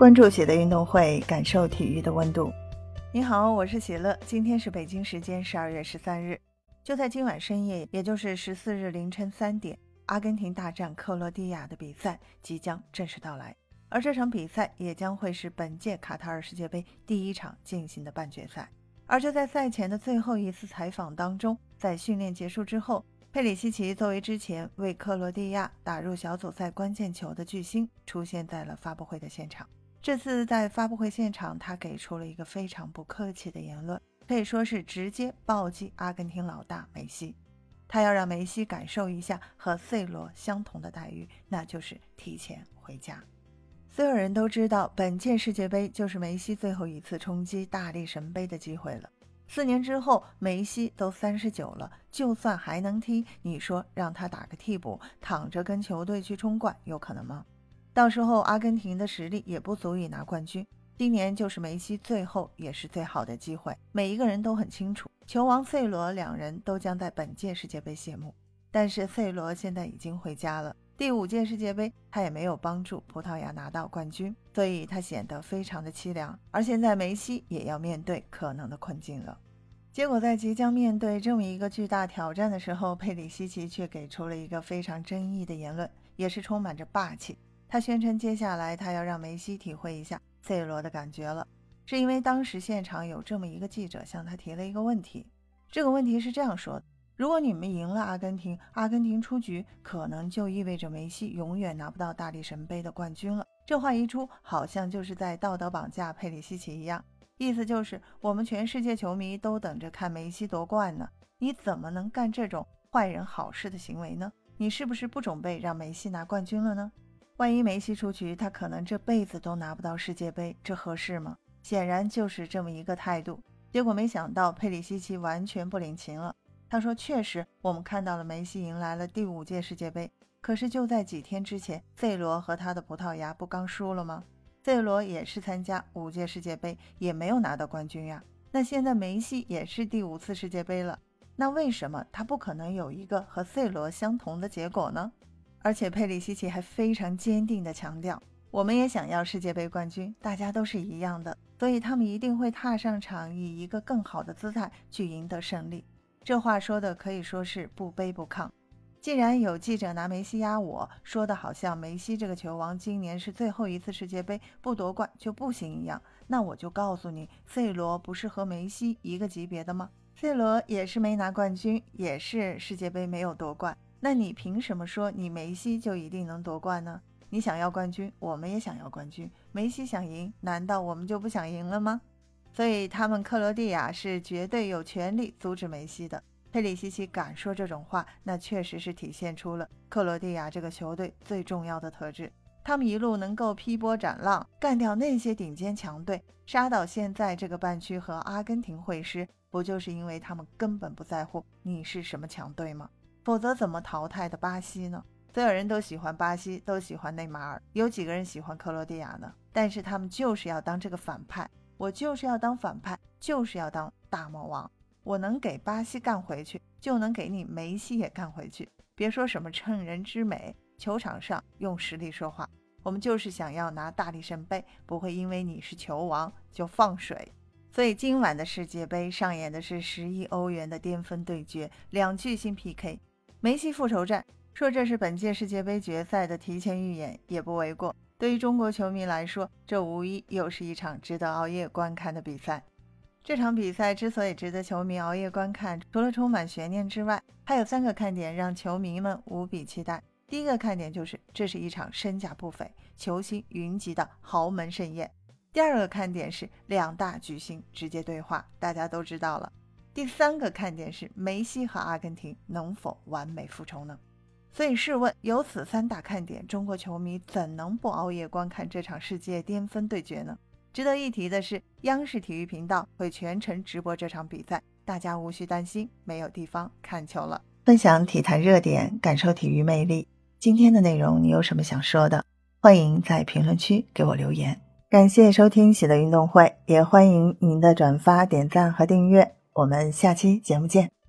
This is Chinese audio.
关注喜的运动会，感受体育的温度。你好，我是喜乐。今天是北京时间十二月十三日，就在今晚深夜，也就是十四日凌晨三点，阿根廷大战克罗地亚的比赛即将正式到来。而这场比赛也将会是本届卡塔尔世界杯第一场进行的半决赛。而就在赛前的最后一次采访当中，在训练结束之后，佩里西奇作为之前为克罗地亚打入小组赛关键球的巨星，出现在了发布会的现场。这次在发布会现场，他给出了一个非常不客气的言论，可以说是直接暴击阿根廷老大梅西。他要让梅西感受一下和 C 罗相同的待遇，那就是提前回家。所有人都知道，本届世界杯就是梅西最后一次冲击大力神杯的机会了。四年之后，梅西都三十九了，就算还能踢，你说让他打个替补，躺着跟球队去冲冠，有可能吗？到时候阿根廷的实力也不足以拿冠军。今年就是梅西最后也是最好的机会。每一个人都很清楚，球王 C 罗两人都将在本届世界杯谢幕。但是 C 罗现在已经回家了，第五届世界杯他也没有帮助葡萄牙拿到冠军，所以他显得非常的凄凉。而现在梅西也要面对可能的困境了。结果在即将面对这么一个巨大挑战的时候，佩里西奇却给出了一个非常争议的言论，也是充满着霸气。他宣称，接下来他要让梅西体会一下 C 罗的感觉了，是因为当时现场有这么一个记者向他提了一个问题，这个问题是这样说的：如果你们赢了阿根廷，阿根廷出局，可能就意味着梅西永远拿不到大力神杯的冠军了。这话一出，好像就是在道德绑架佩里西奇一样，意思就是我们全世界球迷都等着看梅西夺冠呢，你怎么能干这种坏人好事的行为呢？你是不是不准备让梅西拿冠军了呢？万一梅西出局，他可能这辈子都拿不到世界杯，这合适吗？显然就是这么一个态度。结果没想到佩里西奇完全不领情了。他说：“确实，我们看到了梅西迎来了第五届世界杯。可是就在几天之前，C 罗和他的葡萄牙不刚输了吗？C 罗也是参加五届世界杯，也没有拿到冠军呀。那现在梅西也是第五次世界杯了，那为什么他不可能有一个和 C 罗相同的结果呢？”而且佩里西奇还非常坚定地强调，我们也想要世界杯冠军，大家都是一样的，所以他们一定会踏上场，以一个更好的姿态去赢得胜利。这话说的可以说是不卑不亢。既然有记者拿梅西压我，说的好像梅西这个球王今年是最后一次世界杯，不夺冠就不行一样，那我就告诉你，C 罗不是和梅西一个级别的吗？C 罗也是没拿冠军，也是世界杯没有夺冠。那你凭什么说你梅西就一定能夺冠呢？你想要冠军，我们也想要冠军。梅西想赢，难道我们就不想赢了吗？所以他们克罗地亚是绝对有权利阻止梅西的。佩里西奇敢说这种话，那确实是体现出了克罗地亚这个球队最重要的特质。他们一路能够劈波斩浪，干掉那些顶尖强队，杀到现在这个半区和阿根廷会师，不就是因为他们根本不在乎你是什么强队吗？否则怎么淘汰的巴西呢？所有人都喜欢巴西，都喜欢内马尔，有几个人喜欢克罗地亚呢？但是他们就是要当这个反派，我就是要当反派，就是要当大魔王。我能给巴西干回去，就能给你梅西也干回去。别说什么趁人之美，球场上用实力说话。我们就是想要拿大力神杯，不会因为你是球王就放水。所以今晚的世界杯上演的是十亿欧元的巅峰对决，两巨星 PK。梅西复仇战，说这是本届世界杯决赛的提前预演也不为过。对于中国球迷来说，这无疑又是一场值得熬夜观看的比赛。这场比赛之所以值得球迷熬夜观看，除了充满悬念之外，还有三个看点让球迷们无比期待。第一个看点就是这是一场身价不菲、球星云集的豪门盛宴。第二个看点是两大巨星直接对话，大家都知道了。第三个看点是梅西和阿根廷能否完美复仇呢？所以试问，有此三大看点，中国球迷怎能不熬夜观看这场世界巅峰对决呢？值得一提的是，央视体育频道会全程直播这场比赛，大家无需担心没有地方看球了。分享体坛热点，感受体育魅力。今天的内容你有什么想说的？欢迎在评论区给我留言。感谢收听喜乐运动会，也欢迎您的转发、点赞和订阅。我们下期节目见。